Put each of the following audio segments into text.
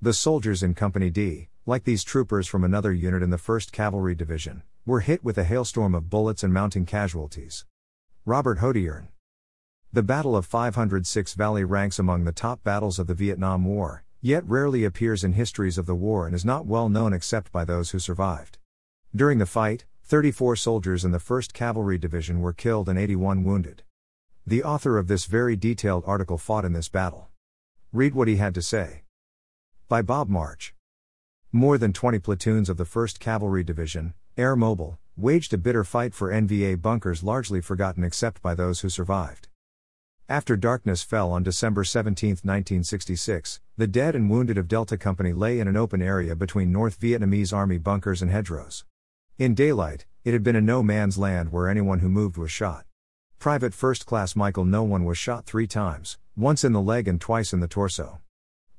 The soldiers in Company D, like these troopers from another unit in the 1st Cavalry Division, were hit with a hailstorm of bullets and mounting casualties. Robert Hodierne. The Battle of 506 Valley ranks among the top battles of the Vietnam War, yet rarely appears in histories of the war and is not well known except by those who survived. During the fight, 34 soldiers in the 1st Cavalry Division were killed and 81 wounded. The author of this very detailed article fought in this battle. Read what he had to say. By Bob March. More than 20 platoons of the 1st Cavalry Division, Air Mobile, waged a bitter fight for NVA bunkers largely forgotten except by those who survived. After darkness fell on December 17, 1966, the dead and wounded of Delta Company lay in an open area between North Vietnamese Army bunkers and hedgerows. In daylight, it had been a no man's land where anyone who moved was shot. Private First Class Michael No One was shot three times, once in the leg and twice in the torso.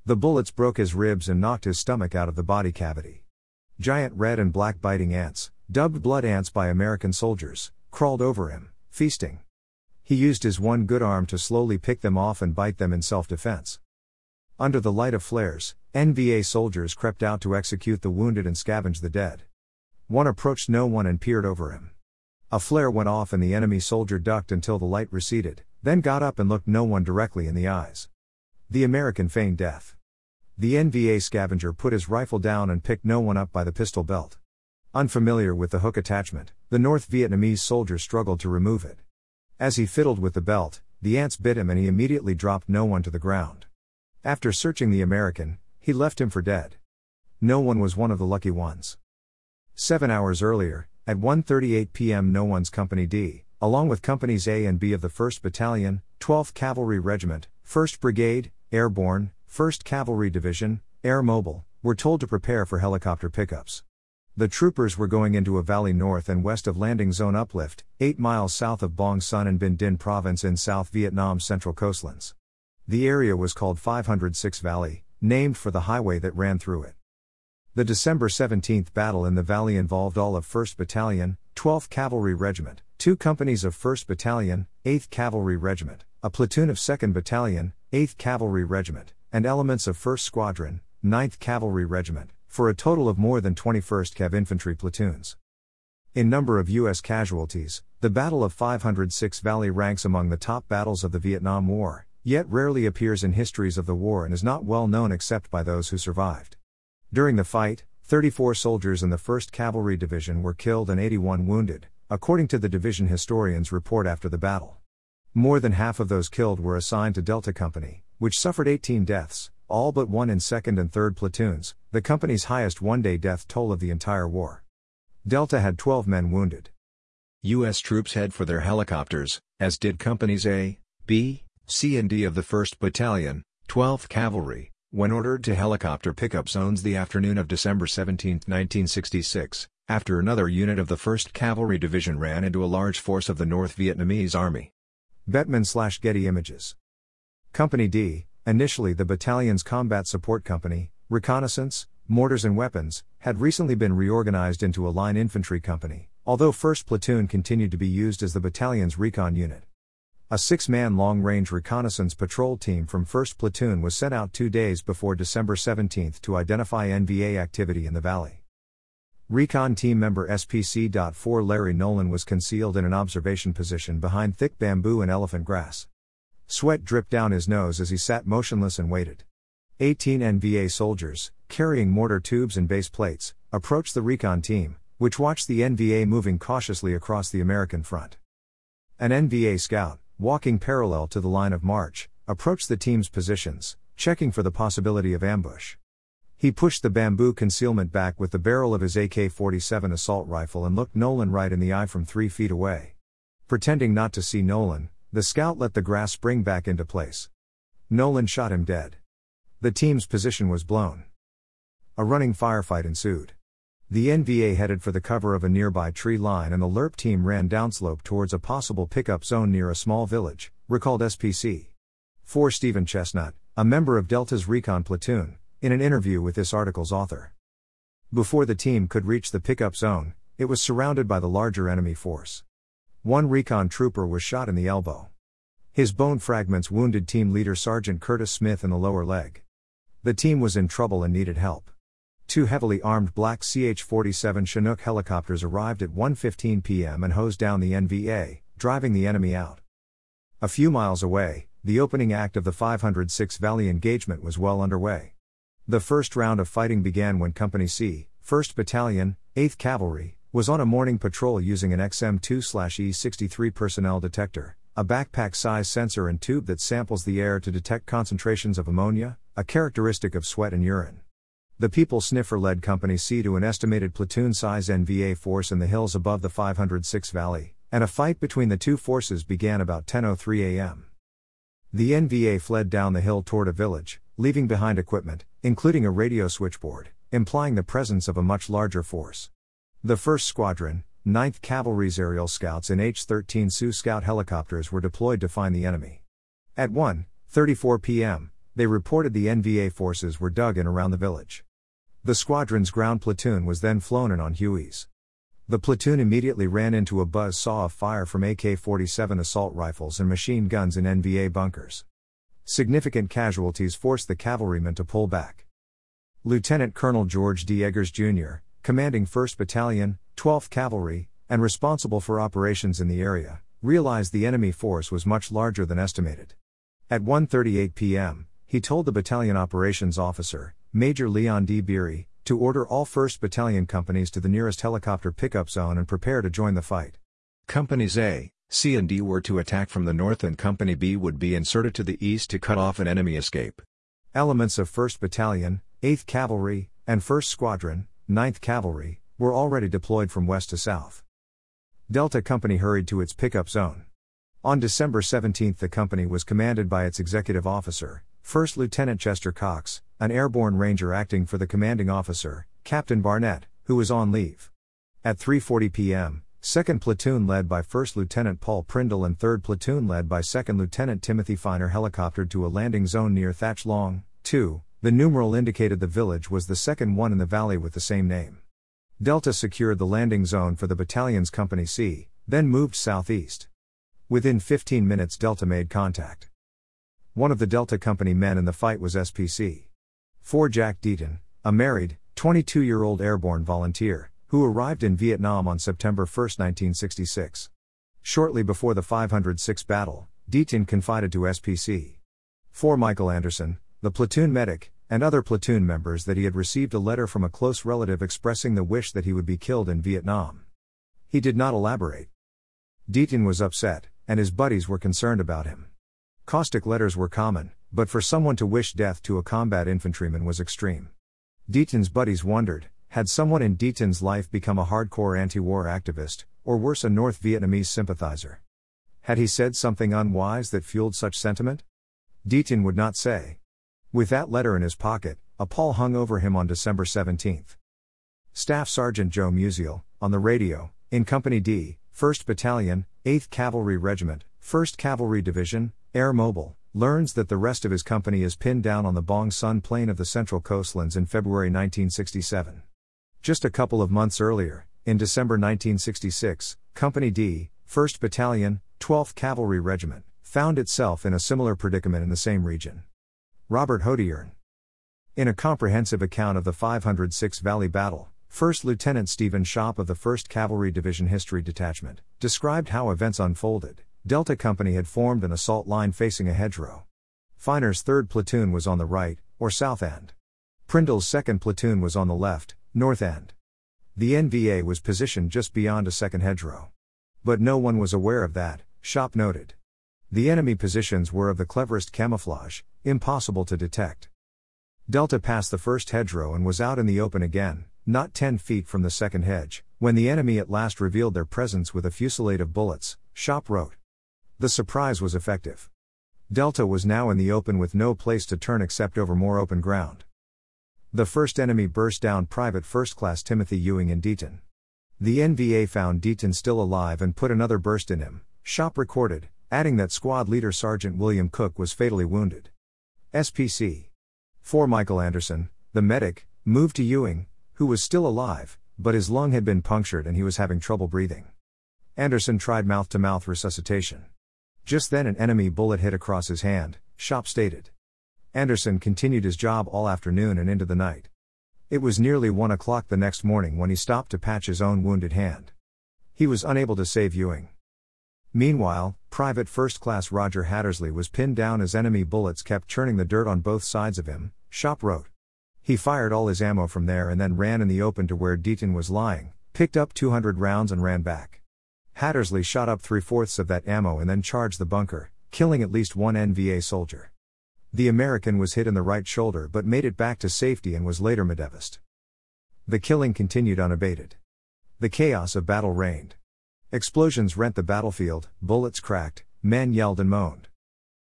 The bullets broke his ribs and knocked his stomach out of the body cavity. Giant red and black biting ants, dubbed blood ants by American soldiers, crawled over him, feasting. He used his one good arm to slowly pick them off and bite them in self defense. Under the light of flares, NVA soldiers crept out to execute the wounded and scavenge the dead. One approached no one and peered over him. A flare went off and the enemy soldier ducked until the light receded, then got up and looked no one directly in the eyes. The American feigned death. The NVA scavenger put his rifle down and picked no one up by the pistol belt. Unfamiliar with the hook attachment, the North Vietnamese soldier struggled to remove it. As he fiddled with the belt, the ants bit him and he immediately dropped no one to the ground. After searching the American, he left him for dead. No one was one of the lucky ones. Seven hours earlier, at 1.38 p.m. No One's Company D, along with Companies A and B of the 1st Battalion, 12th Cavalry Regiment, 1st Brigade, Airborne, 1st Cavalry Division, Air Mobile, were told to prepare for helicopter pickups. The troopers were going into a valley north and west of landing zone uplift, 8 miles south of Bong Son and Binh Dinh province in South Vietnam's central coastlands. The area was called 506 Valley, named for the highway that ran through it. The December 17th battle in the valley involved all of 1st Battalion, 12th Cavalry Regiment, two companies of 1st Battalion, 8th Cavalry Regiment, a platoon of 2nd Battalion, 8th Cavalry Regiment, and elements of 1st Squadron, 9th Cavalry Regiment, for a total of more than 21st Cav infantry platoons. In number of U.S. casualties, the Battle of 506 Valley ranks among the top battles of the Vietnam War, yet rarely appears in histories of the war and is not well known except by those who survived. During the fight, 34 soldiers in the 1st Cavalry Division were killed and 81 wounded, according to the division historian's report after the battle. More than half of those killed were assigned to Delta Company, which suffered 18 deaths, all but one in 2nd and 3rd platoons, the company's highest one day death toll of the entire war. Delta had 12 men wounded. U.S. troops head for their helicopters, as did companies A, B, C, and D of the 1st Battalion, 12th Cavalry, when ordered to helicopter pickup zones the afternoon of December 17, 1966, after another unit of the 1st Cavalry Division ran into a large force of the North Vietnamese Army. Bettmann slash Getty Images. Company D, Initially, the battalion's combat support company, reconnaissance, mortars and weapons, had recently been reorganized into a line infantry company, although 1st Platoon continued to be used as the battalion's recon unit. A six man long range reconnaissance patrol team from 1st Platoon was sent out two days before December 17 to identify NVA activity in the valley. Recon team member SPC.4 Larry Nolan was concealed in an observation position behind thick bamboo and elephant grass. Sweat dripped down his nose as he sat motionless and waited. 18 NVA soldiers, carrying mortar tubes and base plates, approached the recon team, which watched the NVA moving cautiously across the American front. An NVA scout, walking parallel to the line of march, approached the team's positions, checking for the possibility of ambush. He pushed the bamboo concealment back with the barrel of his AK 47 assault rifle and looked Nolan right in the eye from three feet away. Pretending not to see Nolan, the scout let the grass spring back into place. Nolan shot him dead. The team's position was blown. A running firefight ensued. The NVA headed for the cover of a nearby tree line and the LRP team ran downslope towards a possible pickup zone near a small village, recalled SPC. 4 Stephen Chestnut, a member of Delta's recon platoon, in an interview with this article's author. Before the team could reach the pickup zone, it was surrounded by the larger enemy force. One recon trooper was shot in the elbow. His bone fragments wounded team leader Sergeant Curtis Smith in the lower leg. The team was in trouble and needed help. Two heavily armed black CH-47 Chinook helicopters arrived at 1:15 p.m. and hosed down the NVA, driving the enemy out. A few miles away, the opening act of the 506 Valley engagement was well underway. The first round of fighting began when Company C, 1st Battalion, 8th Cavalry, was on a morning patrol using an XM2/E63 personnel detector, a backpack size sensor and tube that samples the air to detect concentrations of ammonia, a characteristic of sweat and urine. The People Sniffer led Company C to an estimated platoon size NVA force in the hills above the 506 Valley, and a fight between the two forces began about 10:03 a.m. The NVA fled down the hill toward a village, leaving behind equipment, including a radio switchboard, implying the presence of a much larger force. The 1st Squadron, 9th Cavalry's aerial scouts in H 13 Sioux Scout helicopters were deployed to find the enemy. At 1:34 p.m., they reported the NVA forces were dug in around the village. The squadron's ground platoon was then flown in on Hueys. The platoon immediately ran into a buzz saw of fire from AK 47 assault rifles and machine guns in NVA bunkers. Significant casualties forced the cavalrymen to pull back. Lieutenant Colonel George D. Eggers, Jr., commanding 1st Battalion, 12th Cavalry, and responsible for operations in the area, realized the enemy force was much larger than estimated. At 1:38 p.m., he told the battalion operations officer, Major Leon D. Beery, to order all 1st Battalion companies to the nearest helicopter pickup zone and prepare to join the fight. Companies A, C and D were to attack from the north and Company B would be inserted to the east to cut off an enemy escape. Elements of 1st Battalion, 8th Cavalry, and 1st Squadron, 9th Cavalry, were already deployed from west to south. Delta Company hurried to its pickup zone. On December 17 the company was commanded by its executive officer, 1st Lieutenant Chester Cox, an airborne ranger acting for the commanding officer, Captain Barnett, who was on leave. At 3:40 p.m., 2nd Platoon led by 1st Lieutenant Paul Prindle and 3rd Platoon led by 2nd Lieutenant Timothy Feiner helicoptered to a landing zone near Thatch Long, 2. The numeral indicated the village was the second one in the valley with the same name. Delta secured the landing zone for the battalion's Company C, then moved southeast. Within 15 minutes Delta made contact. One of the Delta Company men in the fight was SPC. 4 Jack Deaton, a married, 22 year old airborne volunteer, who arrived in Vietnam on September 1, 1966. Shortly before the 506 battle, Deaton confided to SPC. 4 Michael Anderson, the platoon medic, and other platoon members that he had received a letter from a close relative expressing the wish that he would be killed in Vietnam. He did not elaborate. Deaton was upset, and his buddies were concerned about him. Caustic letters were common, but for someone to wish death to a combat infantryman was extreme. Deaton's buddies wondered had someone in Deaton's life become a hardcore anti war activist, or worse, a North Vietnamese sympathizer? Had he said something unwise that fueled such sentiment? Deaton would not say. With that letter in his pocket, a pall hung over him on December 17. Staff Sergeant Joe Musial, on the radio, in Company D, 1st Battalion, 8th Cavalry Regiment, 1st Cavalry Division, Air Mobile, learns that the rest of his company is pinned down on the Bong Son Plain of the Central Coastlands in February 1967. Just a couple of months earlier, in December 1966, Company D, 1st Battalion, 12th Cavalry Regiment, found itself in a similar predicament in the same region. Robert Hodierne. In a comprehensive account of the 506 Valley Battle, 1st Lieutenant Stephen Shop of the 1st Cavalry Division History Detachment described how events unfolded. Delta Company had formed an assault line facing a hedgerow. Feiner's 3rd platoon was on the right, or south end. Prindle's 2nd platoon was on the left, north end. The NVA was positioned just beyond a second hedgerow. But no one was aware of that, Shop noted. The enemy positions were of the cleverest camouflage, impossible to detect. Delta passed the first hedgerow and was out in the open again, not 10 feet from the second hedge, when the enemy at last revealed their presence with a fusillade of bullets, Shop wrote. The surprise was effective. Delta was now in the open with no place to turn except over more open ground. The first enemy burst down Private First Class Timothy Ewing in Deaton. The NVA found Deaton still alive and put another burst in him, Shop recorded, adding that squad leader Sergeant William Cook was fatally wounded. SPC. 4 Michael Anderson, the medic, moved to Ewing, who was still alive, but his lung had been punctured and he was having trouble breathing. Anderson tried mouth to mouth resuscitation. Just then an enemy bullet hit across his hand, Shop stated. Anderson continued his job all afternoon and into the night. It was nearly 1 o'clock the next morning when he stopped to patch his own wounded hand. He was unable to save Ewing. Meanwhile, Private First Class Roger Hattersley was pinned down as enemy bullets kept churning the dirt on both sides of him, Schopp wrote. He fired all his ammo from there and then ran in the open to where Deaton was lying, picked up 200 rounds and ran back. Hattersley shot up three fourths of that ammo and then charged the bunker, killing at least one NVA soldier. The American was hit in the right shoulder but made it back to safety and was later medevaced. The killing continued unabated. The chaos of battle reigned. Explosions rent the battlefield, bullets cracked, men yelled and moaned.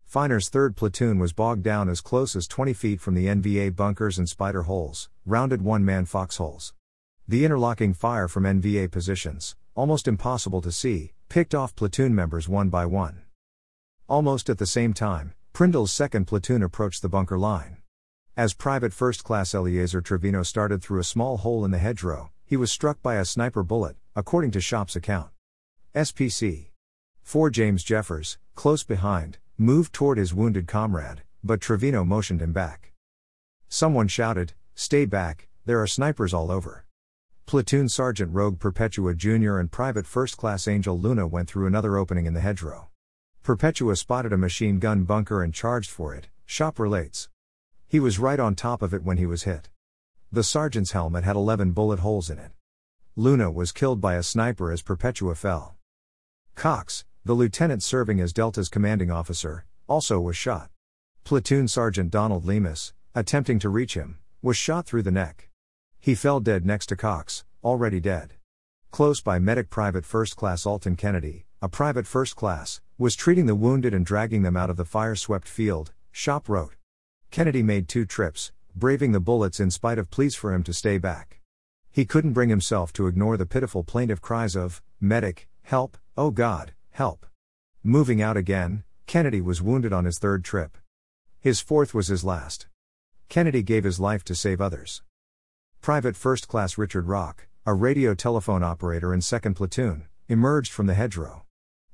Feiner's 3rd platoon was bogged down as close as 20 feet from the NVA bunkers and spider holes, rounded one man foxholes. The interlocking fire from NVA positions, almost impossible to see, picked off platoon members one by one. Almost at the same time, Prindle's 2nd platoon approached the bunker line. As Private First Class Eliezer Trevino started through a small hole in the hedgerow, he was struck by a sniper bullet, according to Schopp's account. SPC. 4 James Jeffers, close behind, moved toward his wounded comrade, but Trevino motioned him back. Someone shouted, Stay back, there are snipers all over. Platoon Sergeant Roque Perpetua Jr. and Private First Class Angel Luna went through another opening in the hedgerow. Perpetua spotted a machine gun bunker and charged for it, Shop relates. He was right on top of it when he was hit. The sergeant's helmet had 11 bullet holes in it. Luna was killed by a sniper as Perpetua fell. Cox, the lieutenant serving as Delta's commanding officer, also was shot. Platoon Sergeant Donald Lemus, attempting to reach him, was shot through the neck. He fell dead next to Cox, already dead. Close by Medic Private First Class Alton Kennedy, a private first class, was treating the wounded and dragging them out of the fire swept field, Shop wrote. Kennedy made two trips, braving the bullets in spite of pleas for him to stay back. He couldn't bring himself to ignore the pitiful plaintive cries of, Medic, help, oh God, Help. Moving out again, Kennedy was wounded on his third trip. His fourth was his last. Kennedy gave his life to save others. Private First Class Richard Rock, a radio telephone operator in 2nd Platoon, emerged from the hedgerow.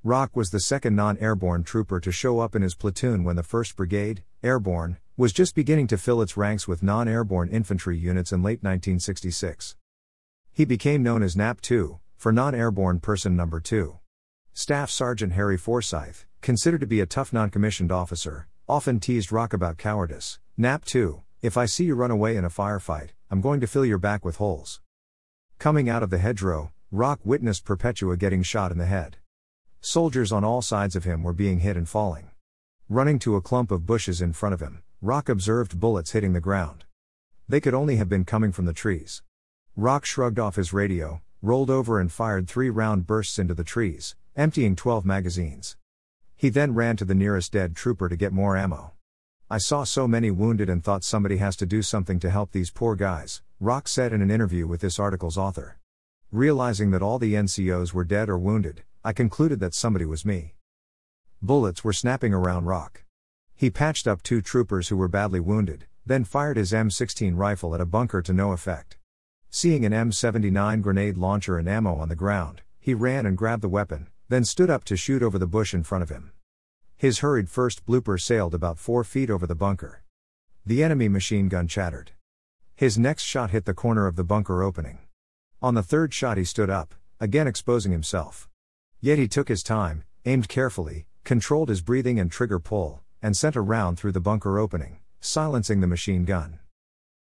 Rock was the second non airborne trooper to show up in his platoon when the 1st Brigade, airborne, was just beginning to fill its ranks with non airborne infantry units in late 1966. He became known as NAP 2, for non airborne person number 2. Staff Sergeant Harry Forsyth, considered to be a tough non commissioned officer, often teased Rock about cowardice. Nap 2, if I see you run away in a firefight, I'm going to fill your back with holes. Coming out of the hedgerow, Rock witnessed Perpetua getting shot in the head. Soldiers on all sides of him were being hit and falling. Running to a clump of bushes in front of him, Rock observed bullets hitting the ground. They could only have been coming from the trees. Rock shrugged off his radio, rolled over and fired three round bursts into the trees, emptying 12 magazines. He then ran to the nearest dead trooper to get more ammo. I saw so many wounded and thought somebody has to do something to help these poor guys, Rock said in an interview with this article's author. Realizing that all the NCOs were dead or wounded, I concluded that somebody was me. Bullets were snapping around Rock. He patched up two troopers who were badly wounded, then fired his M16 rifle at a bunker to no effect. Seeing an M79 grenade launcher and ammo on the ground, he ran and grabbed the weapon, then stood up to shoot over the bush in front of him. His hurried first blooper sailed about four feet over the bunker. The enemy machine gun chattered. His next shot hit the corner of the bunker opening. On the third shot, he stood up, again exposing himself. Yet he took his time, aimed carefully, controlled his breathing and trigger pull, and sent a round through the bunker opening, silencing the machine gun.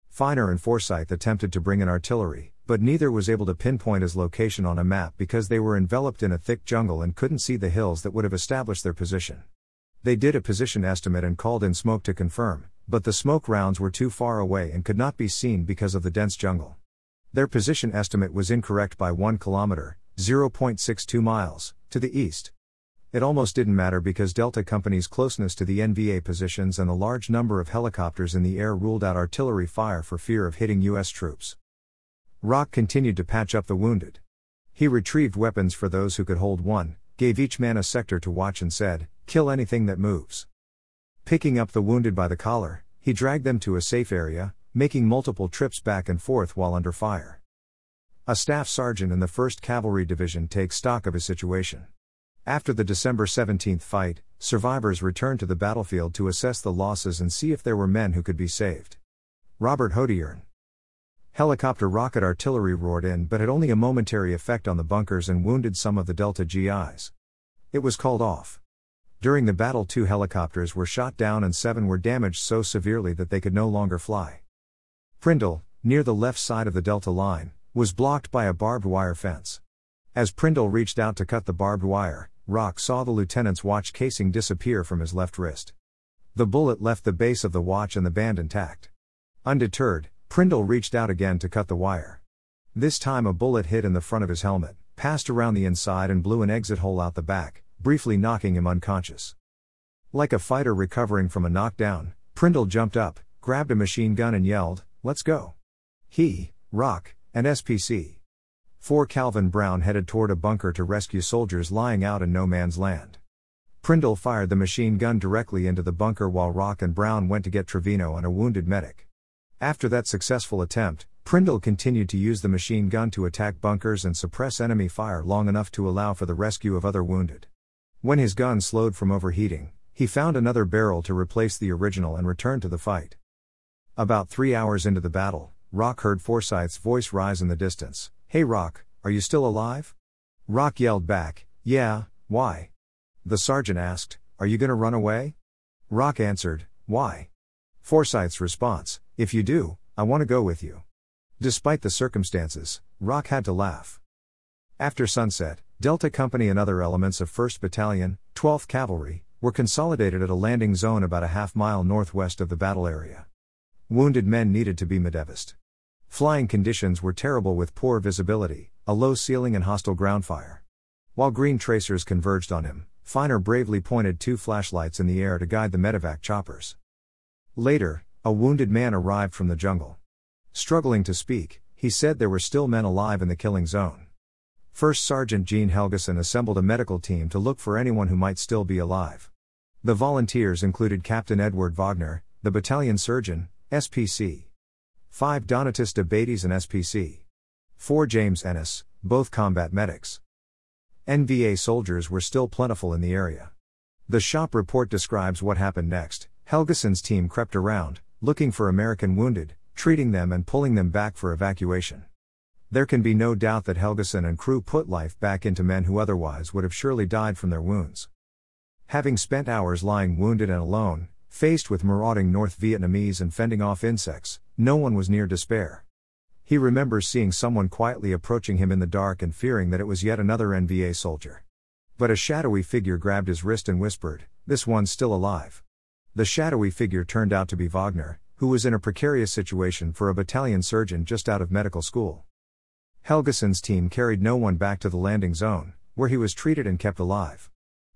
Feiner and Forsyth attempted to bring in artillery, but neither was able to pinpoint his location on a map because they were enveloped in a thick jungle and couldn't see the hills that would have established their position. They did a position estimate and called in smoke to confirm, but the smoke rounds were too far away and could not be seen because of the dense jungle. Their position estimate was incorrect by 1 kilometer, 0.62 miles, to the east. It almost didn't matter because Delta Company's closeness to the NVA positions and the large number of helicopters in the air ruled out artillery fire for fear of hitting U.S. troops. Rock continued to patch up the wounded. He retrieved weapons for those who could hold one, gave each man a sector to watch, and said, Kill anything that moves. Picking up the wounded by the collar, he dragged them to a safe area, making multiple trips back and forth while under fire. A staff sergeant in the 1st Cavalry Division takes stock of his situation. After the December 17 fight, survivors returned to the battlefield to assess the losses and see if there were men who could be saved. Robert Hodierne. Helicopter rocket artillery roared in but had only a momentary effect on the bunkers and wounded some of the Delta GIs. It was called off. During the battle, two helicopters were shot down and seven were damaged so severely that they could no longer fly. Prindle, near the left side of the Delta line, was blocked by a barbed wire fence. As Prindle reached out to cut the barbed wire, Rock saw the lieutenant's watch casing disappear from his left wrist. The bullet left the base of the watch and the band intact. Undeterred, Prindle reached out again to cut the wire. This time a bullet hit in the front of his helmet, passed around the inside and blew an exit hole out the back, briefly knocking him unconscious. Like a fighter recovering from a knockdown, Prindle jumped up, grabbed a machine gun and yelled, Let's go. He, Rock, and SPC. 4 Calvin Brown headed toward a bunker to rescue soldiers lying out in no man's land. Prindle fired the machine gun directly into the bunker while Rock and Brown went to get Trevino and a wounded medic. After that successful attempt, Prindle continued to use the machine gun to attack bunkers and suppress enemy fire long enough to allow for the rescue of other wounded. When his gun slowed from overheating, he found another barrel to replace the original and returned to the fight. About three hours into the battle, Rock heard Forsyth's voice rise in the distance Hey Rock, are you still alive? Rock yelled back, Yeah, why? The sergeant asked, Are you gonna run away? Rock answered, Why? Forsyth's response, If you do, I want to go with you. Despite the circumstances, Rock had to laugh. After sunset, Delta Company and other elements of 1st Battalion, 12th Cavalry, were consolidated at a landing zone about a half mile northwest of the battle area. Wounded men needed to be medevaced. Flying conditions were terrible with poor visibility, a low ceiling, and hostile ground fire. While green tracers converged on him, Feiner bravely pointed two flashlights in the air to guide the medevac choppers. Later, a wounded man arrived from the jungle. Struggling to speak, he said there were still men alive in the killing zone. First Sergeant Gene Helgeson assembled a medical team to look for anyone who might still be alive. The volunteers included Captain Edward Wagner, the battalion surgeon, SPC. 5 Donatus de Beatties and SPC. 4 James Ennis, both combat medics. NVA soldiers were still plentiful in the area. The shop report describes what happened next. Helgeson's team crept around, looking for American wounded, treating them and pulling them back for evacuation. There can be no doubt that Helgeson and crew put life back into men who otherwise would have surely died from their wounds. Having spent hours lying wounded and alone, faced with marauding North Vietnamese and fending off insects, no one was near despair. He remembers seeing someone quietly approaching him in the dark and fearing that it was yet another NVA soldier. But a shadowy figure grabbed his wrist and whispered, This one's still alive. The shadowy figure turned out to be Wagner, who was in a precarious situation for a battalion surgeon just out of medical school. Helgeson's team carried no one back to the landing zone, where he was treated and kept alive.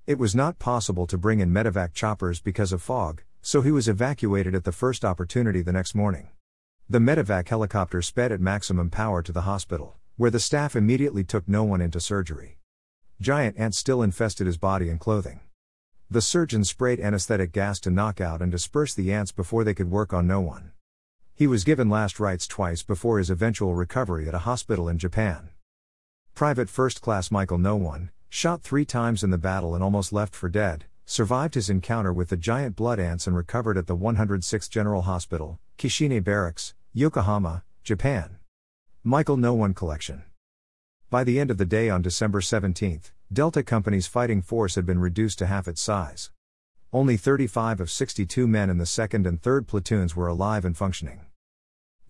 It was not possible to bring in medevac choppers because of fog, so he was evacuated at the first opportunity the next morning. The medevac helicopter sped at maximum power to the hospital, where the staff immediately took no one into surgery. Giant ants still infested his body and clothing. The surgeon sprayed anesthetic gas to knock out and disperse the ants before they could work on no one. He was given last rites twice before his eventual recovery at a hospital in Japan. Private First Class Michael No One, shot three times in the battle and almost left for dead, survived his encounter with the giant blood ants and recovered at the 106th General Hospital, Kishine Barracks, Yokohama, Japan. Michael No One Collection. By the end of the day on December 17, Delta Company's fighting force had been reduced to half its size. Only 35 of 62 men in the 2nd and 3rd platoons were alive and functioning.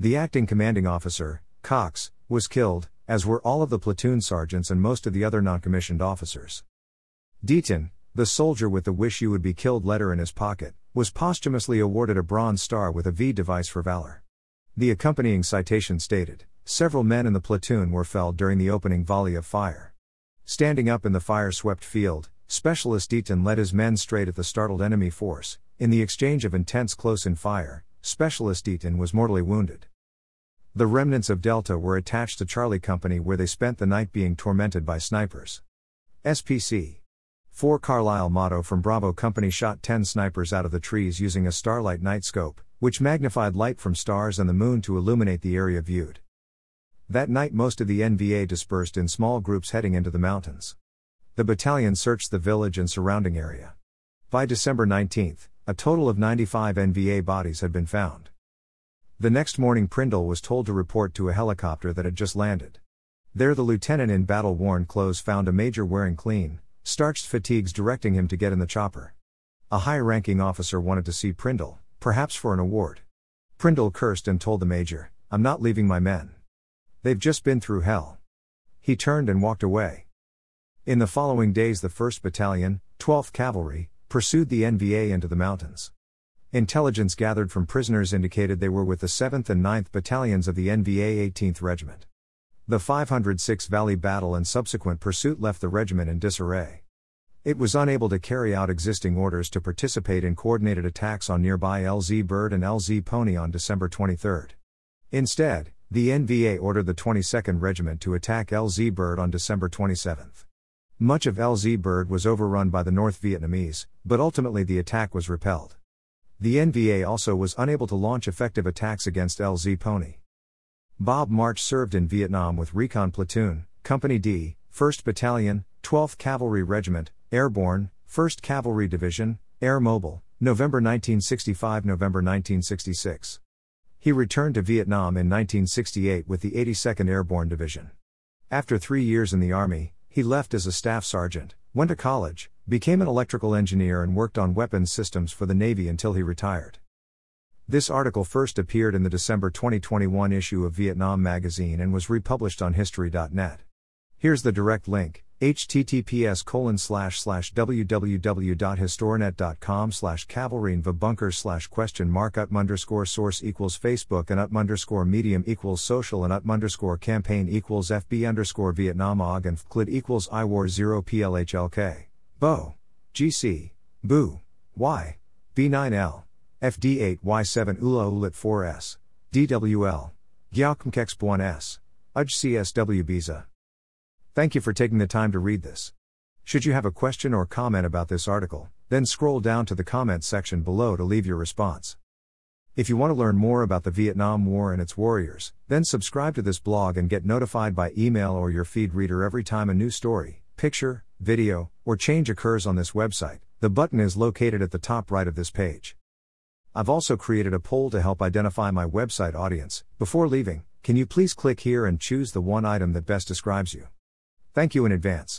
The acting commanding officer, Cox, was killed, as were all of the platoon sergeants and most of the other non-commissioned officers. Deaton, the soldier with the wish you would be killed letter in his pocket, was posthumously awarded a Bronze Star with a V device for valor. The accompanying citation stated Several men in the platoon were felled during the opening volley of fire. Standing up in the fire swept field, Specialist Deaton led his men straight at the startled enemy force. In the exchange of intense close in fire, Specialist Deaton was mortally wounded. The remnants of Delta were attached to Charlie Company where they spent the night being tormented by snipers. SPC 4 Carlisle Motto from Bravo Company shot 10 snipers out of the trees using a starlight night scope which magnified light from stars and the moon to illuminate the area viewed. That night, most of the NVA dispersed in small groups heading into the mountains. The battalion searched the village and surrounding area. By December 19, a total of 95 NVA bodies had been found. The next morning, Prindle was told to report to a helicopter that had just landed. There, the lieutenant in battle worn clothes found a major wearing clean, starched fatigues directing him to get in the chopper. A high ranking officer wanted to see Prindle, perhaps for an award. Prindle cursed and told the major, I'm not leaving my men. They've just been through hell. He turned and walked away. In the following days, the 1st Battalion, 12th Cavalry, pursued the NVA into the mountains. Intelligence gathered from prisoners indicated they were with the 7th and 9th Battalions of the NVA 18th Regiment. The 506 Valley battle and subsequent pursuit left the regiment in disarray. It was unable to carry out existing orders to participate in coordinated attacks on nearby LZ Bird and LZ Pony on December 23. Instead, the NVA ordered the 22nd Regiment to attack LZ Bird on December 27. Much of LZ Bird was overrun by the North Vietnamese, but ultimately the attack was repelled. The NVA also was unable to launch effective attacks against LZ Pony. Bob March served in Vietnam with Recon Platoon, Company D, 1st Battalion, 12th Cavalry Regiment, Airborne, 1st Cavalry Division, Air Mobile, November 1965 November 1966. He returned to Vietnam in 1968 with the 82nd Airborne Division. After three years in the Army, he left as a staff sergeant, went to college, became an electrical engineer, and worked on weapons systems for the Navy until he retired. This article first appeared in the December 2021 issue of Vietnam Magazine and was republished on History.net. Here's the direct link https www.historynet.com slash cavalry and bunkers slash question mark utm underscore source equals facebook and utm underscore medium equals social and utm underscore campaign equals fb underscore vietnam og and fclid equals iwar 0 plhlk bo. Gc boo. Y. B9l fd8 y7 ula ulit 4s dwl gyalkmkex 1s uj csw Thank you for taking the time to read this. Should you have a question or comment about this article, then scroll down to the comments section below to leave your response. If you want to learn more about the Vietnam War and its warriors, then subscribe to this blog and get notified by email or your feed reader every time a new story, picture, video, or change occurs on this website. The button is located at the top right of this page. I've also created a poll to help identify my website audience. Before leaving, can you please click here and choose the one item that best describes you? Thank you in advance.